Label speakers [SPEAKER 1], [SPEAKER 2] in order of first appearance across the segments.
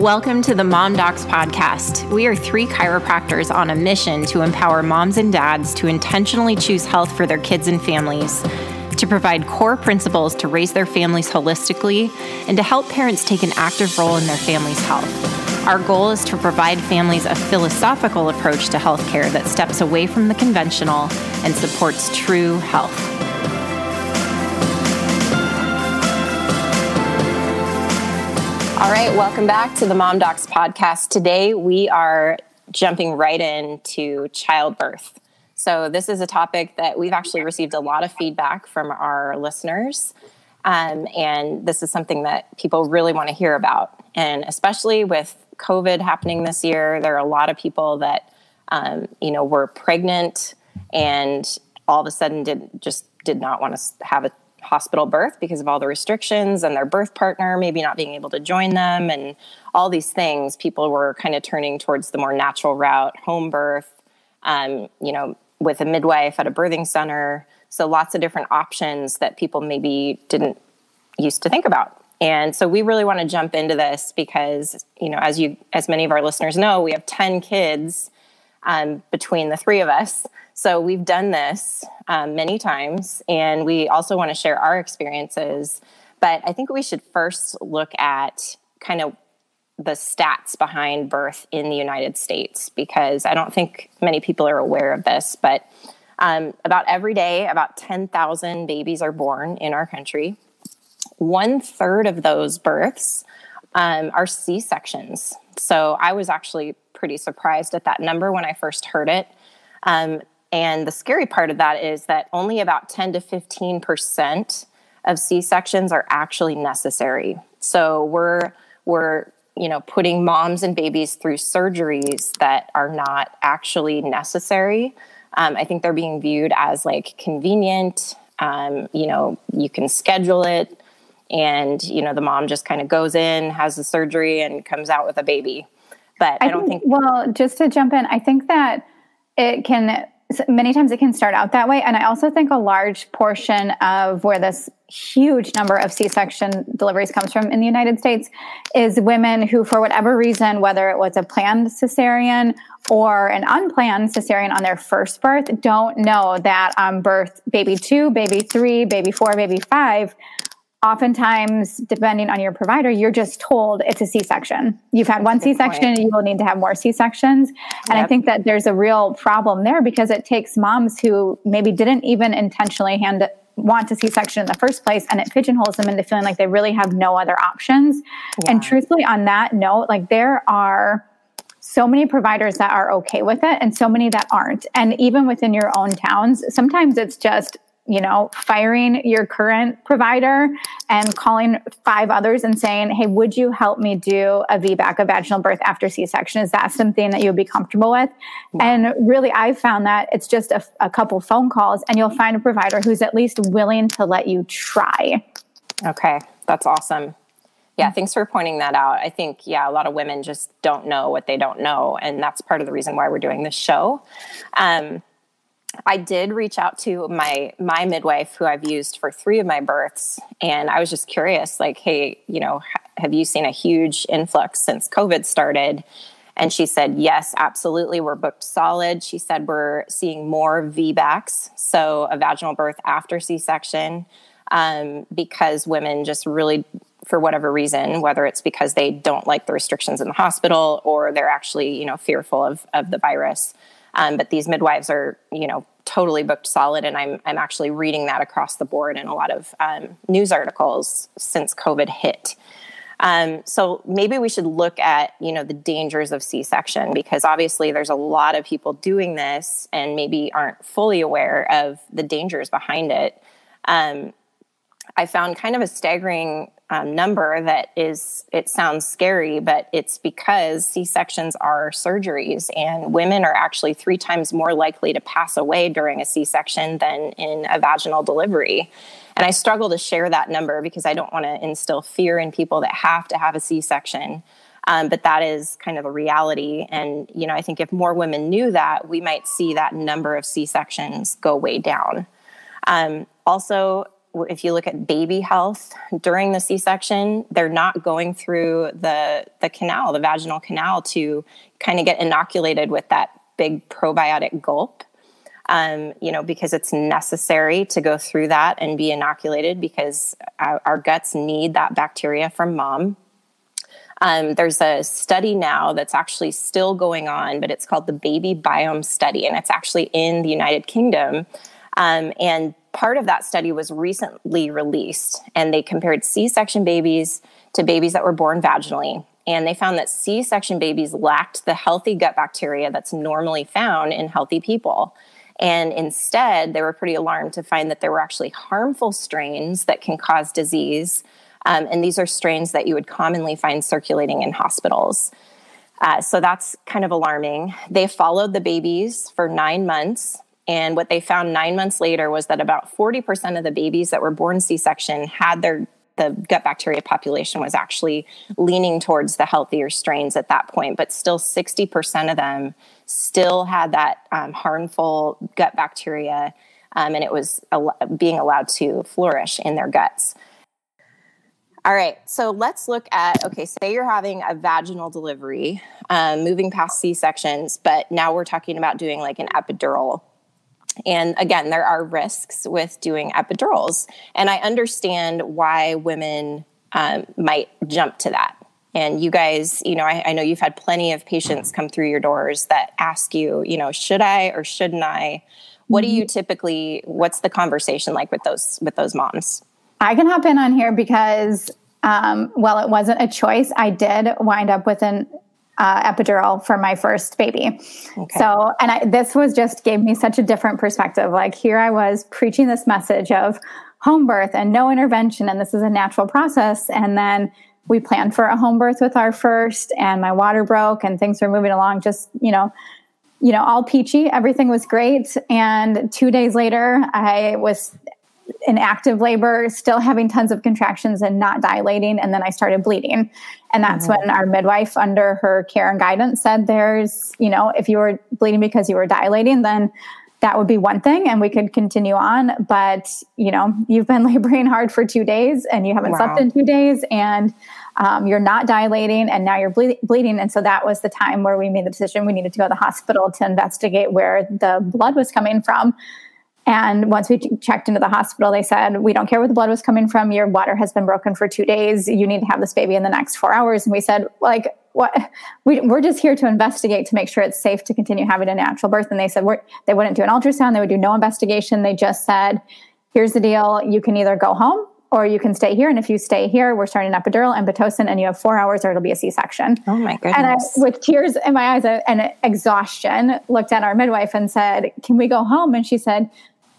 [SPEAKER 1] Welcome to the Mom Docs podcast. We are three chiropractors on a mission to empower moms and dads to intentionally choose health for their kids and families, to provide core principles to raise their families holistically, and to help parents take an active role in their family's health. Our goal is to provide families a philosophical approach to healthcare that steps away from the conventional and supports true health. All right, welcome back to the Mom Docs podcast. Today we are jumping right into childbirth. So, this is a topic that we've actually received a lot of feedback from our listeners. Um, and this is something that people really want to hear about. And especially with COVID happening this year, there are a lot of people that, um, you know, were pregnant and all of a sudden did just did not want to have a hospital birth because of all the restrictions and their birth partner maybe not being able to join them and all these things people were kind of turning towards the more natural route home birth um, you know with a midwife at a birthing center. So lots of different options that people maybe didn't used to think about. And so we really want to jump into this because you know as you as many of our listeners know we have 10 kids um, between the three of us so we've done this um, many times, and we also want to share our experiences. But I think we should first look at kind of the stats behind birth in the United States because I don't think many people are aware of this. But um, about every day, about 10,000 babies are born in our country. One third of those births um, are C sections. So I was actually pretty surprised at that number when I first heard it. Um, and the scary part of that is that only about 10 to 15% of C-sections are actually necessary. So we're we're you know putting moms and babies through surgeries that are not actually necessary. Um, I think they're being viewed as like convenient. Um, you know, you can schedule it, and you know the mom just kind of goes in, has the surgery, and comes out with a baby. But I, I don't think, think.
[SPEAKER 2] Well, just to jump in, I think that it can many times it can start out that way. And I also think a large portion of where this huge number of C section deliveries comes from in the United States is women who, for whatever reason, whether it was a planned cesarean or an unplanned cesarean on their first birth, don't know that on birth baby two, baby three, baby four, baby five, oftentimes depending on your provider you're just told it's a c-section. You've had one c-section you will need to have more c-sections. And yep. i think that there's a real problem there because it takes moms who maybe didn't even intentionally hand want a c-section in the first place and it pigeonholes them into feeling like they really have no other options. Yeah. and truthfully on that note like there are so many providers that are okay with it and so many that aren't. And even within your own towns sometimes it's just you know, firing your current provider and calling five others and saying, Hey, would you help me do a VBAC, a vaginal birth after C section? Is that something that you would be comfortable with? Wow. And really, I've found that it's just a, a couple phone calls and you'll find a provider who's at least willing to let you try.
[SPEAKER 1] Okay, that's awesome. Yeah, thanks for pointing that out. I think, yeah, a lot of women just don't know what they don't know. And that's part of the reason why we're doing this show. Um, I did reach out to my my midwife who I've used for three of my births, and I was just curious, like, hey, you know, have you seen a huge influx since COVID started? And she said, yes, absolutely. We're booked solid. She said we're seeing more VBACs, so a vaginal birth after C section, um, because women just really, for whatever reason, whether it's because they don't like the restrictions in the hospital or they're actually, you know, fearful of of the virus um, but these midwives are, you know, totally booked solid, and I'm I'm actually reading that across the board in a lot of um, news articles since COVID hit. Um, so maybe we should look at you know the dangers of C-section because obviously there's a lot of people doing this and maybe aren't fully aware of the dangers behind it. Um, I found kind of a staggering um, number that is, it sounds scary, but it's because C sections are surgeries and women are actually three times more likely to pass away during a C section than in a vaginal delivery. And I struggle to share that number because I don't want to instill fear in people that have to have a C section. Um, but that is kind of a reality. And, you know, I think if more women knew that, we might see that number of C sections go way down. Um, also, if you look at baby health during the C-section, they're not going through the the canal, the vaginal canal, to kind of get inoculated with that big probiotic gulp. Um, you know, because it's necessary to go through that and be inoculated because our, our guts need that bacteria from mom. Um, there's a study now that's actually still going on, but it's called the Baby Biome Study, and it's actually in the United Kingdom. Um, and part of that study was recently released, and they compared C section babies to babies that were born vaginally. And they found that C section babies lacked the healthy gut bacteria that's normally found in healthy people. And instead, they were pretty alarmed to find that there were actually harmful strains that can cause disease. Um, and these are strains that you would commonly find circulating in hospitals. Uh, so that's kind of alarming. They followed the babies for nine months. And what they found nine months later was that about 40% of the babies that were born C section had their the gut bacteria population was actually leaning towards the healthier strains at that point, but still 60% of them still had that um, harmful gut bacteria, um, and it was al- being allowed to flourish in their guts. All right, so let's look at okay, say you're having a vaginal delivery, um, moving past C sections, but now we're talking about doing like an epidural. And again, there are risks with doing epidurals. And I understand why women um, might jump to that. And you guys, you know, I, I, know you've had plenty of patients come through your doors that ask you, you know, should I or shouldn't I? What do you mm-hmm. typically? What's the conversation like with those with those moms?
[SPEAKER 2] I can hop in on here because um, while it wasn't a choice, I did wind up with an uh, epidural for my first baby. Okay. So, and I, this was just gave me such a different perspective. Like here I was preaching this message of home birth and no intervention, and this is a natural process, and then we planned for a home birth with our first and my water broke and things were moving along just you know you know all peachy everything was great and two days later i was in active labor still having tons of contractions and not dilating and then i started bleeding and that's mm-hmm. when our midwife under her care and guidance said there's you know if you were bleeding because you were dilating then that would be one thing and we could continue on but you know you've been laboring hard for two days and you haven't wow. slept in two days and um, you're not dilating and now you're ble- bleeding and so that was the time where we made the decision we needed to go to the hospital to investigate where the blood was coming from and once we checked into the hospital, they said, We don't care where the blood was coming from. Your water has been broken for two days. You need to have this baby in the next four hours. And we said, like, what? We, we're just here to investigate to make sure it's safe to continue having a natural birth. And they said we're, they wouldn't do an ultrasound. They would do no investigation. They just said, Here's the deal. You can either go home or you can stay here. And if you stay here, we're starting an epidural and Pitocin, and you have four hours or it'll be a C section.
[SPEAKER 1] Oh my goodness.
[SPEAKER 2] And I, with tears in my eyes and exhaustion, looked at our midwife and said, Can we go home? And she said,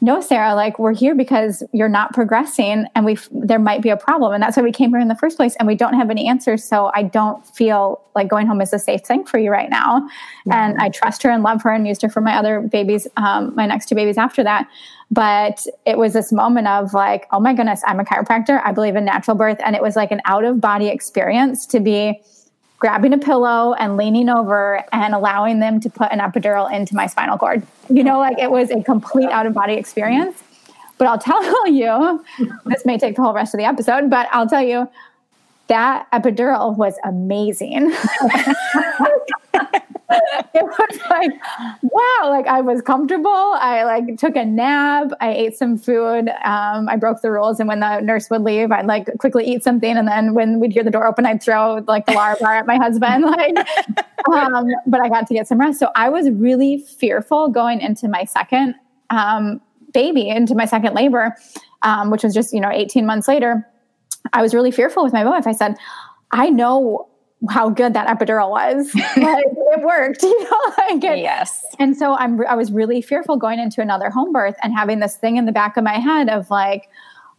[SPEAKER 2] no sarah like we're here because you're not progressing and we there might be a problem. And that's why we came here in the first place and we don't have any answers. So i don't feel like going home is a safe thing for you right now. Mm-hmm. and i trust her and love her and used her for my other babies um, my next two babies after that. But it was this moment of like oh my goodness i'm a chiropractor. I believe in natural birth. And it was like an out of body experience to be grabbing a pillow and leaning over and allowing them to put an epidural into my spinal cord. You know, like it was a complete out of body experience. But I'll tell you, this may take the whole rest of the episode, but I'll tell you that epidural was amazing. it was like wow like i was comfortable. I like took a nap. I ate some food. Um, i broke the rules. And when the nurse would leave i'd like quickly eat something. And then when we'd hear the door open i'd throw like the Larabar at my husband. Like um, but i got to get some rest. So i was really fearful going into my second um, baby into my second labor um, which was just you know 18 months later. I was really fearful with my wife i said i know how good that epidural was. like, it worked, you know. Like it,
[SPEAKER 1] yes.
[SPEAKER 2] And so I'm I was really fearful going into another home birth and having this thing in the back of my head of like,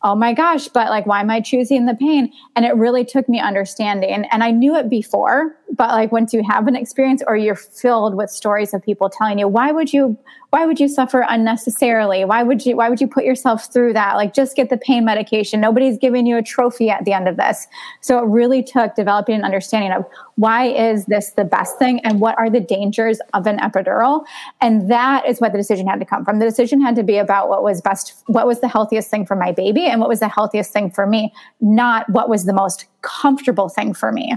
[SPEAKER 2] oh my gosh, but like, why am I choosing the pain? And it really took me understanding. And I knew it before, but like once you have an experience or you're filled with stories of people telling you, why would you why would you suffer unnecessarily? Why would you why would you put yourself through that? Like just get the pain medication. Nobody's giving you a trophy at the end of this. So it really took developing an understanding of why is this the best thing and what are the dangers of an epidural? And that is what the decision had to come from. The decision had to be about what was best what was the healthiest thing for my baby and what was the healthiest thing for me, not what was the most comfortable thing for me.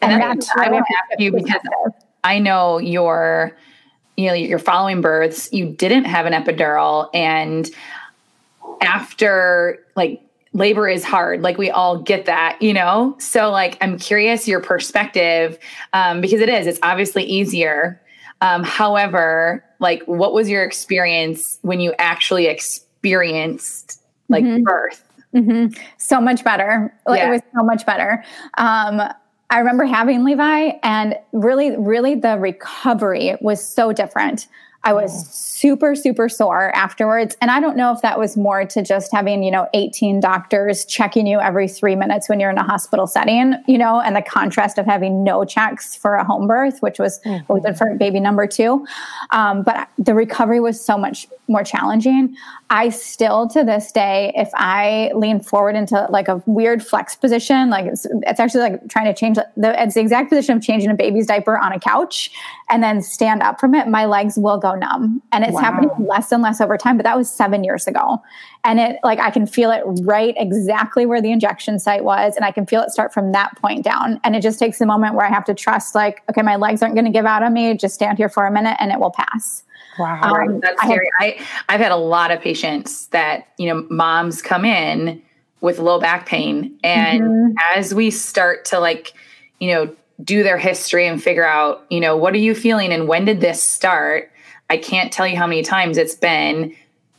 [SPEAKER 3] And, and that's I would ask you because I know you're, you know, you're following births. You didn't have an epidural, and after like labor is hard like we all get that you know so like i'm curious your perspective um, because it is it's obviously easier um, however like what was your experience when you actually experienced like mm-hmm. birth
[SPEAKER 2] mm-hmm. so much better like, yeah. it was so much better um, i remember having levi and really really the recovery was so different I was super, super sore afterwards. And I don't know if that was more to just having, you know, 18 doctors checking you every three minutes when you're in a hospital setting, you know, and the contrast of having no checks for a home birth, which was mm-hmm. what we did for baby number two. Um, but the recovery was so much more challenging. I still, to this day, if I lean forward into like a weird flex position, like it's, it's actually like trying to change the, it's the exact position of changing a baby's diaper on a couch and then stand up from it, my legs will go numb. And it's wow. happening less and less over time, but that was seven years ago. And it like I can feel it right exactly where the injection site was. And I can feel it start from that point down. And it just takes a moment where I have to trust, like, okay, my legs aren't going to give out on me. Just stand here for a minute and it will pass.
[SPEAKER 3] Wow. Um, That's scary. I, have, I, I've had a lot of patients that, you know, moms come in with low back pain. And mm-hmm. as we start to like, you know, do their history and figure out, you know, what are you feeling and when did this start? I can't tell you how many times it's been,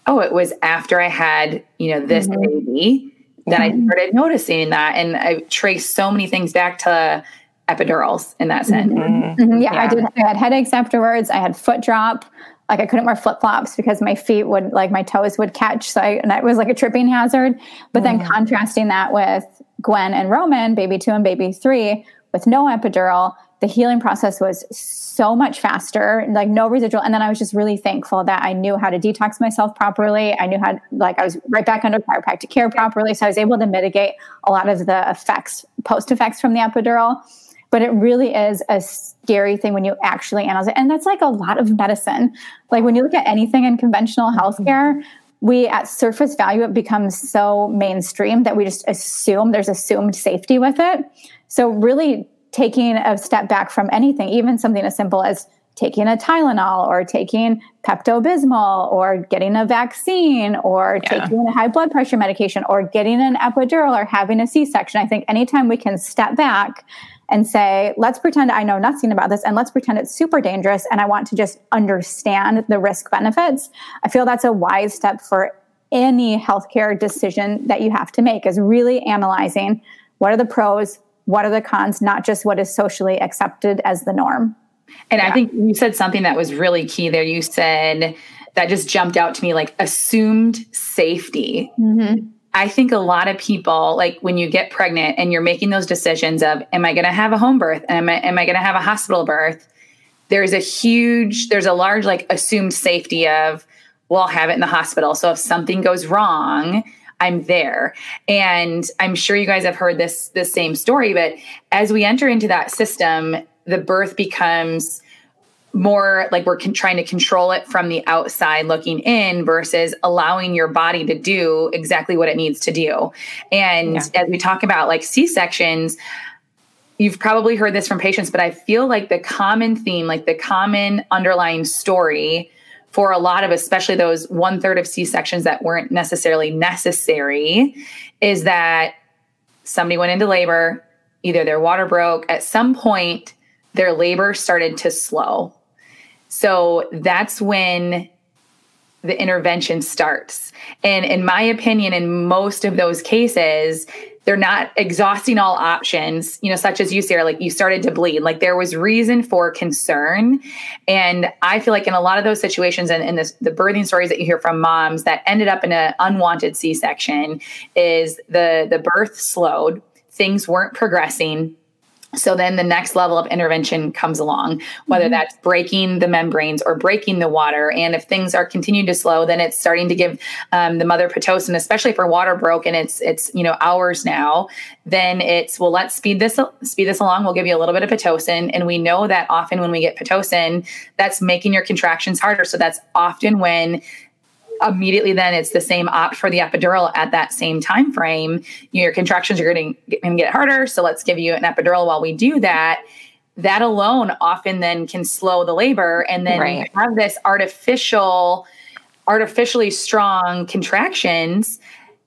[SPEAKER 3] oh, it was after I had, you know, this mm-hmm. baby that mm-hmm. I started noticing that. And I traced so many things back to epidurals in that sense.
[SPEAKER 2] Mm-hmm. mm-hmm. Yeah, yeah, I did. I had headaches afterwards. I had foot drop. Like I couldn't wear flip flops because my feet would, like my toes would catch. So I, and that was like a tripping hazard. But then mm. contrasting that with Gwen and Roman, baby two and baby three, with no epidural, the healing process was so much faster, like no residual. And then I was just really thankful that I knew how to detox myself properly. I knew how, like, I was right back under chiropractic care properly. So I was able to mitigate a lot of the effects, post effects from the epidural. But it really is a scary thing when you actually analyze it. And that's like a lot of medicine. Like when you look at anything in conventional mm-hmm. healthcare, we at surface value it becomes so mainstream that we just assume there's assumed safety with it so, really taking a step back from anything, even something as simple as taking a Tylenol or taking Pepto Bismol or getting a vaccine or yeah. taking a high blood pressure medication or getting an epidural or having a C section. I think anytime we can step back and say, let's pretend I know nothing about this and let's pretend it's super dangerous and I want to just understand the risk benefits, I feel that's a wise step for any healthcare decision that you have to make is really analyzing what are the pros, what are the cons, not just what is socially accepted as the norm.
[SPEAKER 3] And yeah. I think you said something that was really key there. You said that just jumped out to me like assumed safety. Mm-hmm. I think a lot of people, like when you get pregnant and you're making those decisions of, am I going to have a home birth? Am I, am I going to have a hospital birth? There's a huge, there's a large, like assumed safety of, well, I'll have it in the hospital. So if something goes wrong, I'm there. And I'm sure you guys have heard this this same story, but as we enter into that system, the birth becomes more like we're con- trying to control it from the outside looking in versus allowing your body to do exactly what it needs to do. And yeah. as we talk about like C-sections, you've probably heard this from patients, but I feel like the common theme, like the common underlying story for a lot of especially those one third of c-sections that weren't necessarily necessary is that somebody went into labor either their water broke at some point their labor started to slow. So that's when the intervention starts. And in my opinion in most of those cases they're not exhausting all options, you know, such as you, Sarah, like you started to bleed. Like there was reason for concern. And I feel like in a lot of those situations and in the birthing stories that you hear from moms that ended up in an unwanted C-section is the the birth slowed, things weren't progressing so then the next level of intervention comes along, whether mm-hmm. that's breaking the membranes or breaking the water. And if things are continuing to slow, then it's starting to give um, the mother pitocin, especially if her water broke and it's it's you know hours now. Then it's well, let's speed this speed this along. We'll give you a little bit of pitocin, and we know that often when we get pitocin, that's making your contractions harder. So that's often when immediately then it's the same opt for the epidural at that same time frame. Your contractions are going to get harder so let's give you an epidural while we do that. That alone often then can slow the labor and then right. have this artificial artificially strong contractions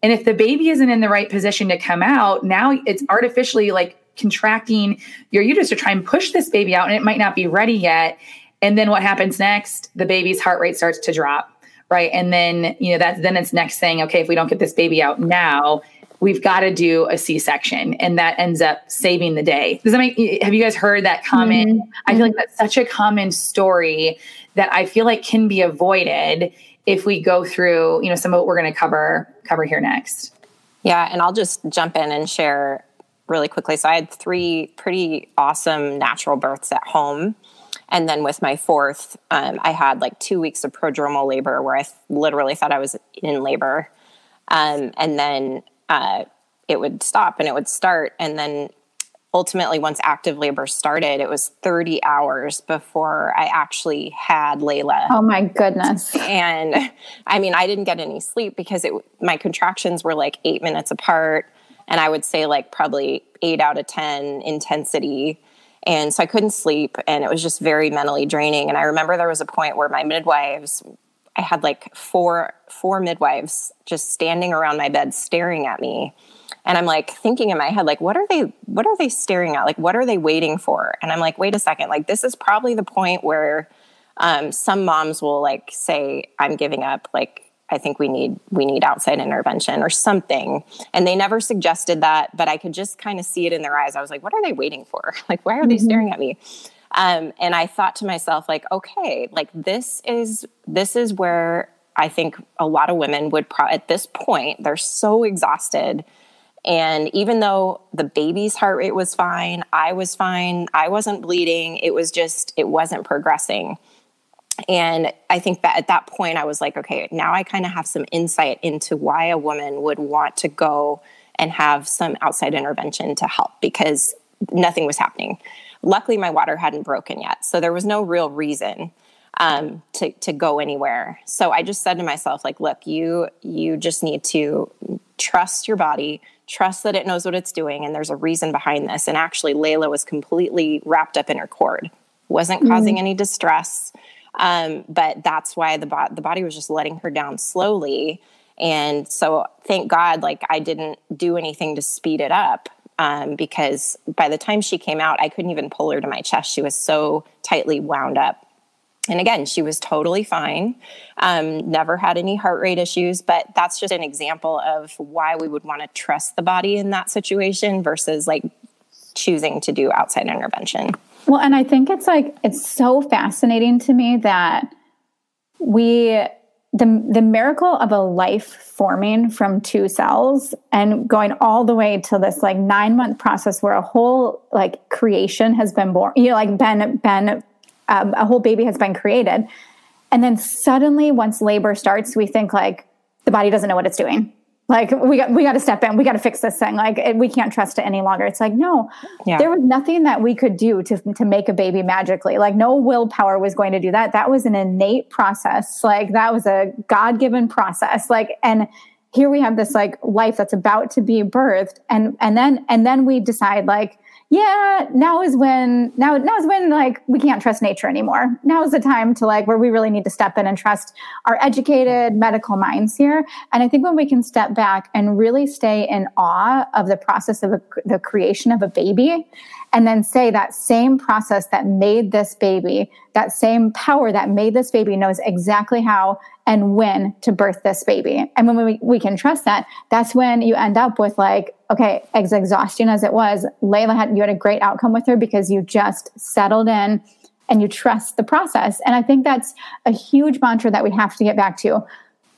[SPEAKER 3] and if the baby isn't in the right position to come out now it's artificially like contracting your uterus to try and push this baby out and it might not be ready yet and then what happens next? The baby's heart rate starts to drop right? And then you know that then it's next saying okay if we don't get this baby out now we've got to do a c-section and that ends up saving the day. Does that make have you guys heard that comment? Mm-hmm. i feel like that's such a common story that i feel like can be avoided if we go through you know some of what we're going to cover cover here next.
[SPEAKER 1] Yeah and i'll just jump in and share really quickly. So i had three pretty awesome natural births at home and then with my fourth, um, I had like two weeks of prodromal labor where I th- literally thought I was in labor. Um, and then uh, it would stop and it would start. And then ultimately, once active labor started, it was 30 hours before I actually had Layla.
[SPEAKER 2] Oh my goodness.
[SPEAKER 1] And I mean, I didn't get any sleep because it, my contractions were like eight minutes apart. And I would say like probably eight out of 10 intensity and so I couldn't sleep and it was just very mentally draining. And I remember there was a point where my midwives, I had like four four midwives just standing around my bed staring at me. And I'm like thinking in my head, like, what are they what are they staring at? Like, what are they waiting for? And I'm like, wait a second, like this is probably the point where um, some moms will like say, I'm giving up, like I think we need we need outside intervention or something. And they never suggested that, but I could just kind of see it in their eyes. I was like, what are they waiting for? Like, why are they mm-hmm. staring at me? Um, and I thought to myself, like, okay, like this is this is where I think a lot of women would pro- at this point they're so exhausted. And even though the baby's heart rate was fine, I was fine, I wasn't bleeding, it was just, it wasn't progressing. And I think that at that point, I was like, okay, now I kind of have some insight into why a woman would want to go and have some outside intervention to help because nothing was happening. Luckily, my water hadn't broken yet. So there was no real reason um, to, to go anywhere. So I just said to myself, like, look, you, you just need to trust your body, trust that it knows what it's doing. And there's a reason behind this. And actually, Layla was completely wrapped up in her cord, wasn't causing mm-hmm. any distress um, but that's why the, bo- the body was just letting her down slowly. And so thank God, like I didn't do anything to speed it up. Um, because by the time she came out, I couldn't even pull her to my chest. She was so tightly wound up. And again, she was totally fine, um, never had any heart rate issues. But that's just an example of why we would want to trust the body in that situation versus like choosing to do outside intervention.
[SPEAKER 2] Well, and I think it's like it's so fascinating to me that we the the miracle of a life forming from two cells and going all the way to this like 9 month process where a whole like creation has been born you know like been been um, a whole baby has been created. And then suddenly once labor starts we think like the body doesn't know what it's doing like we got we got to step in we got to fix this thing. Like we can't trust it any longer. It's like no. Yeah. there was nothing that we could do to to make a baby magically. Like no willpower was going to do that. That was an innate process. Like that was a god-given process. Like and here we have this like life that's about to be birthed. And and then and then we decide like yeah, now is when now now is when like we can't trust nature anymore. Now is the time to like where we really need to step in and trust our educated medical minds here. And I think when we can step back and really stay in awe of the process of a, the creation of a baby and then say that same process that made this baby, that same power that made this baby knows exactly how and when to birth this baby. And when we, we can trust that, that's when you end up with like, okay, as exhausting as it was, Layla had, you had a great outcome with her because you just settled in and you trust the process. And I think that's a huge mantra that we have to get back to.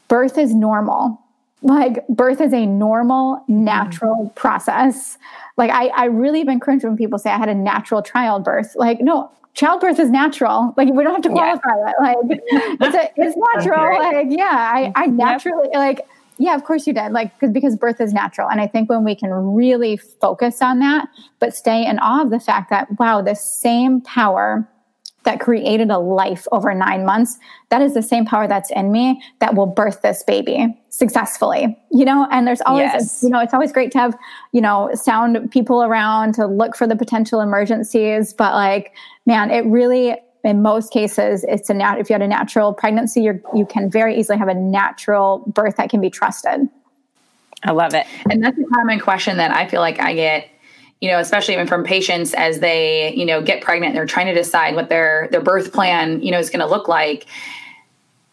[SPEAKER 2] Birth is normal. Like birth is a normal, natural mm. process. Like I, I really been cringe when people say I had a natural childbirth. Like, no, childbirth is natural. Like we don't have to qualify yeah. Like it's a, it's natural. Like yeah, I, I naturally like yeah, of course you did. Like because because birth is natural, and I think when we can really focus on that, but stay in awe of the fact that wow, the same power that created a life over nine months, that is the same power that's in me that will birth this baby successfully, you know? And there's always, yes. you know, it's always great to have, you know, sound people around to look for the potential emergencies. But like, man, it really, in most cases, it's a nat- if you had a natural pregnancy, you you can very easily have a natural birth that can be trusted.
[SPEAKER 1] I love it.
[SPEAKER 3] And that's a common question that I feel like I get you know, especially even from patients as they, you know, get pregnant, they're trying to decide what their their birth plan, you know, is going to look like.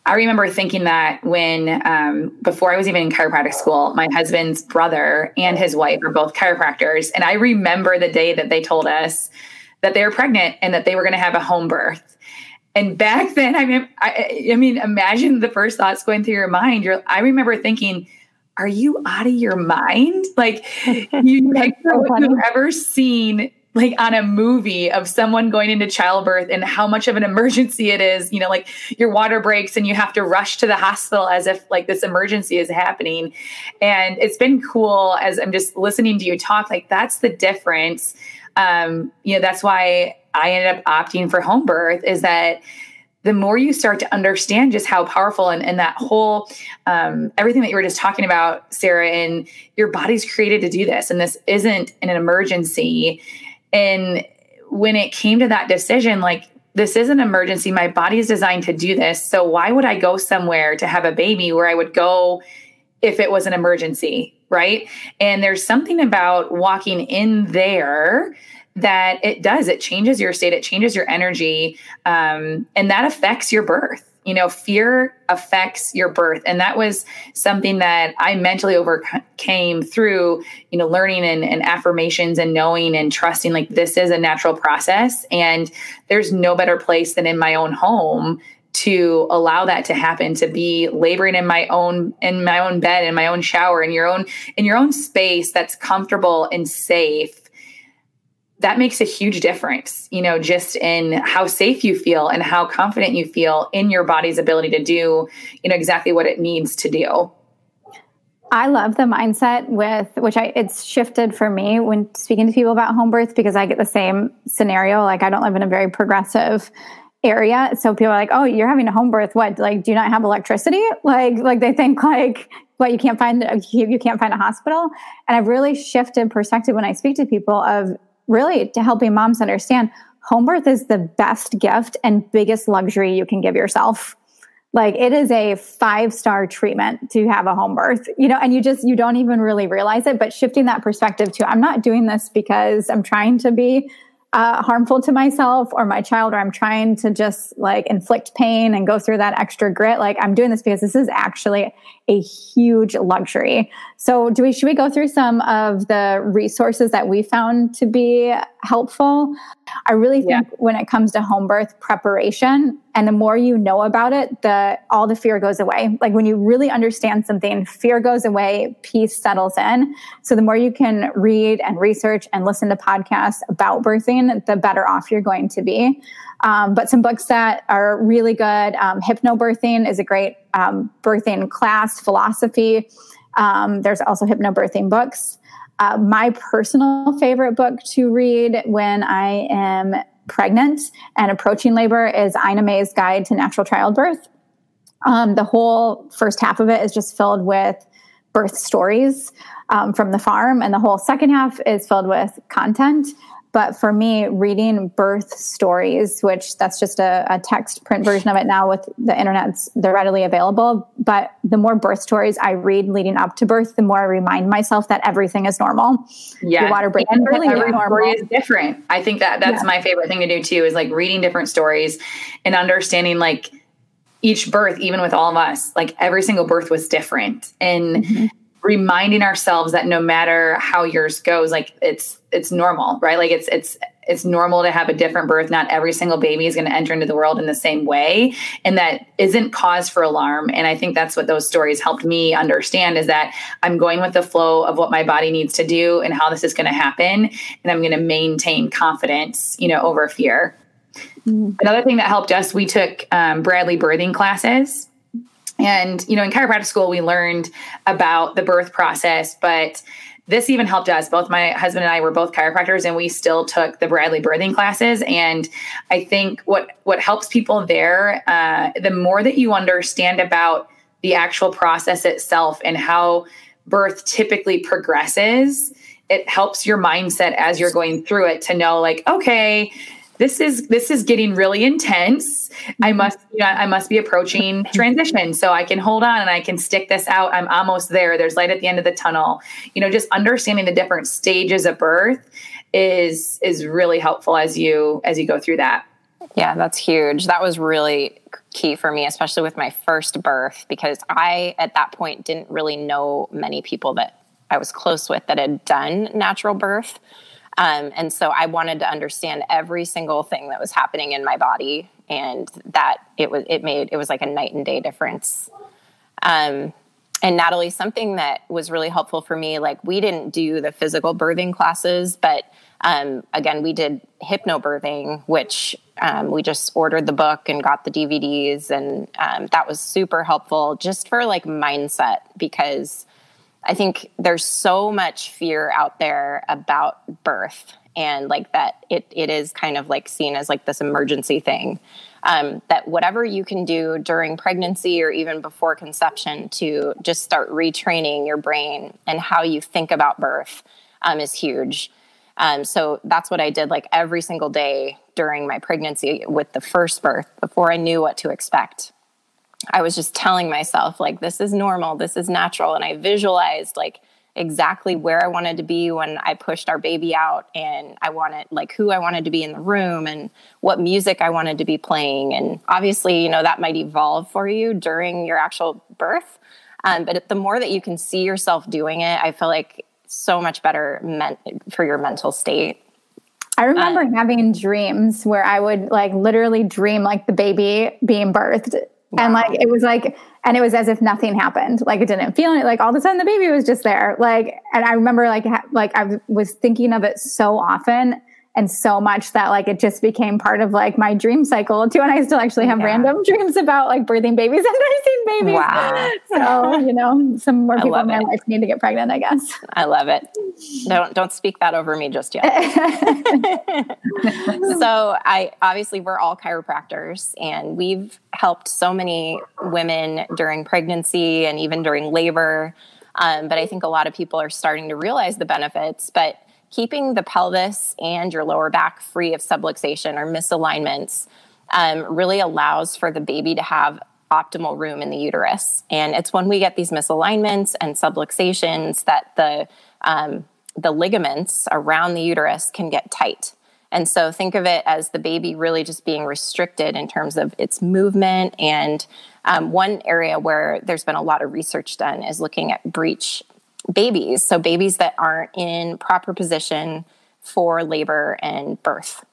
[SPEAKER 3] I remember thinking that when um, before I was even in chiropractic school, my husband's brother and his wife are both chiropractors, and I remember the day that they told us that they were pregnant and that they were going to have a home birth. And back then, I mean, I, I mean, imagine the first thoughts going through your mind. You're, I remember thinking, are you out of your mind? Like you have so ever seen like on a movie of someone going into childbirth and how much of an emergency it is, you know, like your water breaks and you have to rush to the hospital as if like this emergency is happening. And it's been cool as I'm just listening to you talk, like that's the difference. Um, you know, that's why I ended up opting for home birth is that the more you start to understand just how powerful and, and that whole um, everything that you were just talking about sarah and your body's created to do this and this isn't an emergency. And when it came to that decision like this is an emergency. My body is designed to do this. So why would i go somewhere to have a baby where i would go if it was an emergency right? And there's something about walking in there that it does it changes your state it changes your energy um, and that affects your birth. You know fear affects your birth. And that was something that i mentally overcame through you know learning and, and, affirmations and knowing and trusting like this is a natural process. And there's no better place than in my own home to allow that to happen to be laboring in my own in my own bed in my own shower in your own in your own space that's comfortable and safe that makes a huge difference, you know, just in how safe you feel and how confident you feel in your body's ability to do, you know, exactly what it needs to do.
[SPEAKER 2] I love the mindset with which I it's shifted for me when speaking to people about home birth because I get the same scenario. Like I don't live in a very progressive area. So people are like, Oh, you're having a home birth. What? Like, do you not have electricity? Like, like they think like what you can't find you can't find a hospital. And I've really shifted perspective when I speak to people of really to helping moms understand home birth is the best gift and biggest luxury you can give yourself like it is a five star treatment to have a home birth you know and you just you don't even really realize it but shifting that perspective to i'm not doing this because i'm trying to be uh, harmful to myself or my child, or I'm trying to just like inflict pain and go through that extra grit. Like I'm doing this because this is actually a huge luxury. So, do we should we go through some of the resources that we found to be helpful? I really think yeah. when it comes to home birth preparation, and the more you know about it, the all the fear goes away. Like when you really understand something, fear goes away, peace settles in. So the more you can read and research and listen to podcasts about birthing, the better off you're going to be. Um, but some books that are really good. Um, Hypnobirthing is a great um, birthing class, philosophy. Um, there's also hypnobirthing books. Uh, my personal favorite book to read when I am pregnant and approaching labor is Ina May's Guide to Natural Childbirth. Um, the whole first half of it is just filled with birth stories um, from the farm, and the whole second half is filled with content. But for me, reading birth stories, which that's just a, a, text print version of it now with the internet's they're readily available. But the more birth stories I read leading up to birth, the more I remind myself that everything is normal.
[SPEAKER 3] Yeah, Your water breaks really every story is different. I think that that's yeah. my favorite thing to do too is like reading different stories and understanding like each birth, even with all of us, like every single birth was different and. Mm-hmm reminding ourselves that no matter how yours goes like it's it's normal right? Like it's it's it's normal to have a different birth. Not every single baby is going to enter into the world in the same way. And that isn't cause for alarm. And i think that's what those stories helped me understand is that i'm going with the flow of what my body needs to do and how this is going to happen. And i'm going to maintain confidence you know over fear. Mm-hmm. another thing that helped us we took um, bradley birthing classes and, you know, in chiropractic school, we learned about the birth process, but this even helped us. Both my husband and I were both chiropractors, and we still took the Bradley birthing classes. And I think what what helps people there, uh, the more that you understand about the actual process itself and how birth typically progresses, it helps your mindset as you're going through it to know, like, okay, this is this is getting really intense. I mm-hmm. must you know, i must be approaching transition so i can hold on and i can stick this out. I'm almost there. There's light at the end of the tunnel. You know just understanding the different stages of birth is is really helpful as you as you go through that.
[SPEAKER 1] Yeah that's huge. That was really key for me especially with my first birth because i at that point didn't really know many people that i was close with that had done natural birth um, and so I wanted to understand every single thing that was happening in my body, and that it was it made it was like a night and day difference. Um, and Natalie, something that was really helpful for me, like we didn't do the physical birthing classes, but um, again, we did hypnobirthing, which um, we just ordered the book and got the DVDs, and um, that was super helpful just for like mindset because I think there's so much fear out there about birth and like that it, it is kind of like seen as like this emergency thing. Um, that whatever you can do during pregnancy or even before conception to just start retraining your brain and how you think about birth um, is huge. Um, so that's what I did like every single day during my pregnancy with the first birth before I knew what to expect. I was just telling myself, like, this is normal, this is natural. And I visualized, like, exactly where I wanted to be when I pushed our baby out, and I wanted, like, who I wanted to be in the room and what music I wanted to be playing. And obviously, you know, that might evolve for you during your actual birth. Um, but the more that you can see yourself doing it, I feel like so much better meant for your mental state.
[SPEAKER 2] I remember um, having dreams where I would like literally dream like the baby being birthed Wow. And like it was like, and it was as if nothing happened. Like it didn't feel it. Like all of a sudden the baby was just there. Like, and I remember like ha- like I was thinking of it so often and so much that like it just became part of like my dream cycle too. And I still actually have yeah. random dreams about like birthing babies and nursing babies. Wow. So, you know, some more people in my it. life need to get pregnant, I guess.
[SPEAKER 1] I love it. Don't don't speak that over me just yet. so I obviously we're all chiropractors and we've helped so many women during pregnancy and even during labor. Um, but I think a lot of people are starting to realize the benefits. But keeping the pelvis and your lower back free of subluxation or misalignments um, really allows for the baby to have optimal room in the uterus. And it's when we get these misalignments and subluxations that the um, the ligaments around the uterus can get tight. And so think of it as the baby really just being restricted in terms of its movement. And um, one area where there's been a lot of research done is looking at breech babies. So, babies that aren't in proper position for labor and birth.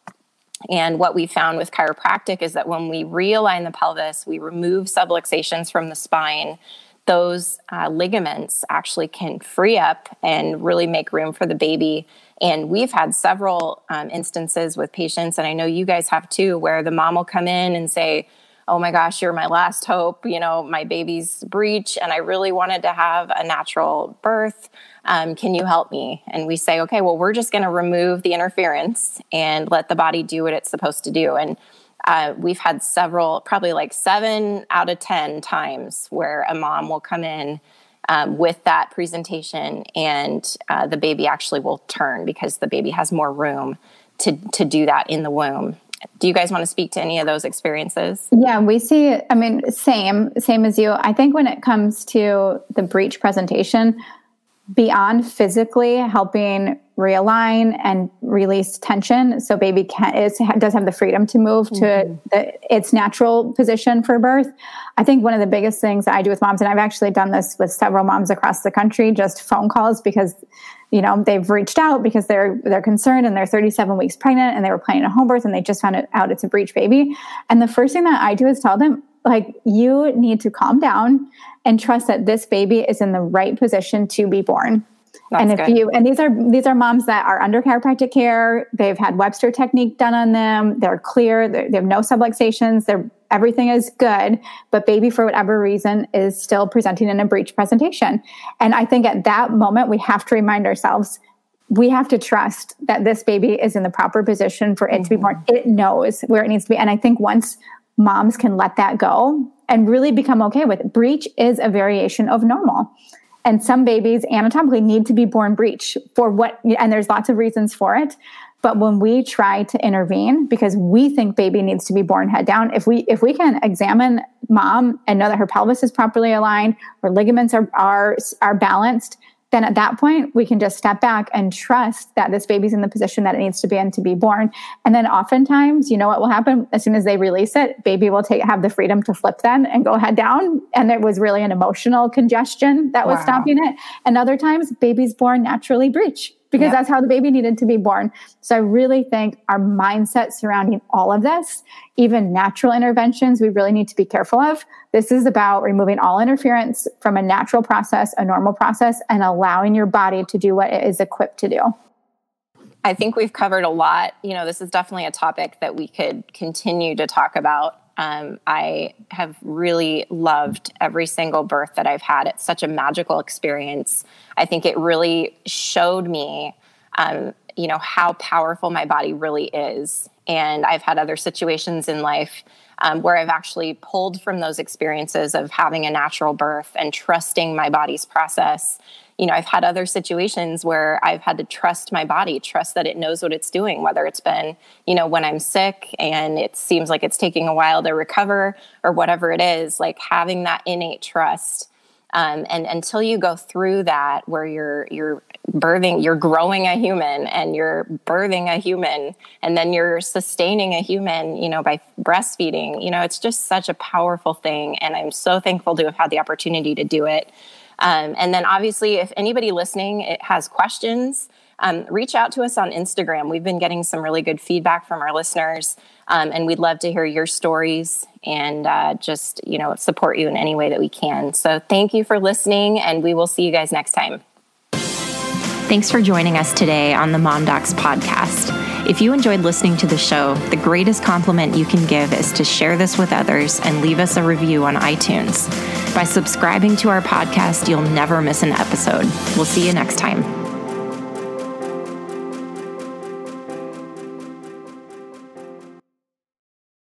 [SPEAKER 1] And what we found with chiropractic is that when we realign the pelvis, we remove subluxations from the spine, those uh, ligaments actually can free up and really make room for the baby. And we've had several um, instances with patients, and I know you guys have too, where the mom will come in and say, oh my gosh, you're my last hope. You know, my baby's breech, and I really wanted to have a natural birth. Um, can you help me? And we say, okay, well, we're just going to remove the interference and let the body do what it's supposed to do. And uh, we've had several, probably like seven out of 10 times where a mom will come in um, with that presentation and uh, the baby actually will turn because the baby has more room to, to do that in the womb do you guys want to speak to any of those experiences?
[SPEAKER 2] Yeah we see i mean same same as you. I think when it comes to the breech presentation beyond physically helping realign and release tension so baby can is does have the freedom to move to mm-hmm. the, its natural position for birth. I think one of the biggest things i do with moms and i've actually done this with several moms across the country just phone calls because you know they've reached out because they're they're concerned and they're 37 weeks pregnant and they were planning a home birth and they just found out it's a breech baby. And the first thing that i do is tell them like you need to calm down and trust that this baby is in the right position to be born That's and if good. you and these are these are moms that are under chiropractic care, they've had Webster technique done on them, they're clear, they're, they have no subluxations, they're everything is good, but baby for whatever reason is still presenting in a breech presentation. And I think at that moment we have to remind ourselves we have to trust that this baby is in the proper position for it to be born. Mm-hmm. It knows where it needs to be. And I think once moms can let that go and really become okay with it, breech is a variation of normal. And some babies anatomically need to be born breech for what, and there's lots of reasons for it. But when we try to intervene because we think baby needs to be born head down, if we if we can examine mom and know that her pelvis is properly aligned, her ligaments are are, are balanced, then at that point we can just step back and trust that this baby's in the position that it needs to be in to be born. And then oftentimes you know what will happen? As soon as they release it baby will take have the freedom to flip then and go head down. And it was really an emotional congestion that was wow. stopping it. And other times baby's born naturally breech because yep. that's how the baby needed to be born. So I really think our mindset surrounding all of this, even natural interventions, we really need to be careful of. This is about removing all interference from a natural process, a normal process, and allowing your body to do what it is equipped to do.
[SPEAKER 1] I think we've covered a lot. You know, this is definitely a topic that we could continue to talk about. Um, I have really loved every single birth that I've had. It's such a magical experience. I think it really showed me, um, you know, how powerful my body really is. And I've had other situations in life um, where I've actually pulled from those experiences of having a natural birth and trusting my body's process you know, I've had other situations where I've had to trust my body, trust that it knows what it's doing, whether it's been, you know, when I'm sick and it seems like it's taking a while to recover or whatever it is, like having that innate trust. Um, and until you go through that, where you're you're birthing, you're growing a human, and you're birthing a human, and then you're sustaining a human, you know, by breastfeeding. You know, it's just such a powerful thing, and I'm so thankful to have had the opportunity to do it. Um, and then obviously, if anybody listening it has questions, um, reach out to us on Instagram. We've been getting some really good feedback from our listeners, um, and we'd love to hear your stories and uh, just you know support you in any way that we can. So thank you for listening, and we will see you guys next time. Thanks for joining us today on the Mom Docs podcast. If you enjoyed listening to the show, the greatest compliment you can give is to share this with others and leave us a review on iTunes. By subscribing to our podcast, you'll never miss an episode. We'll see you next time.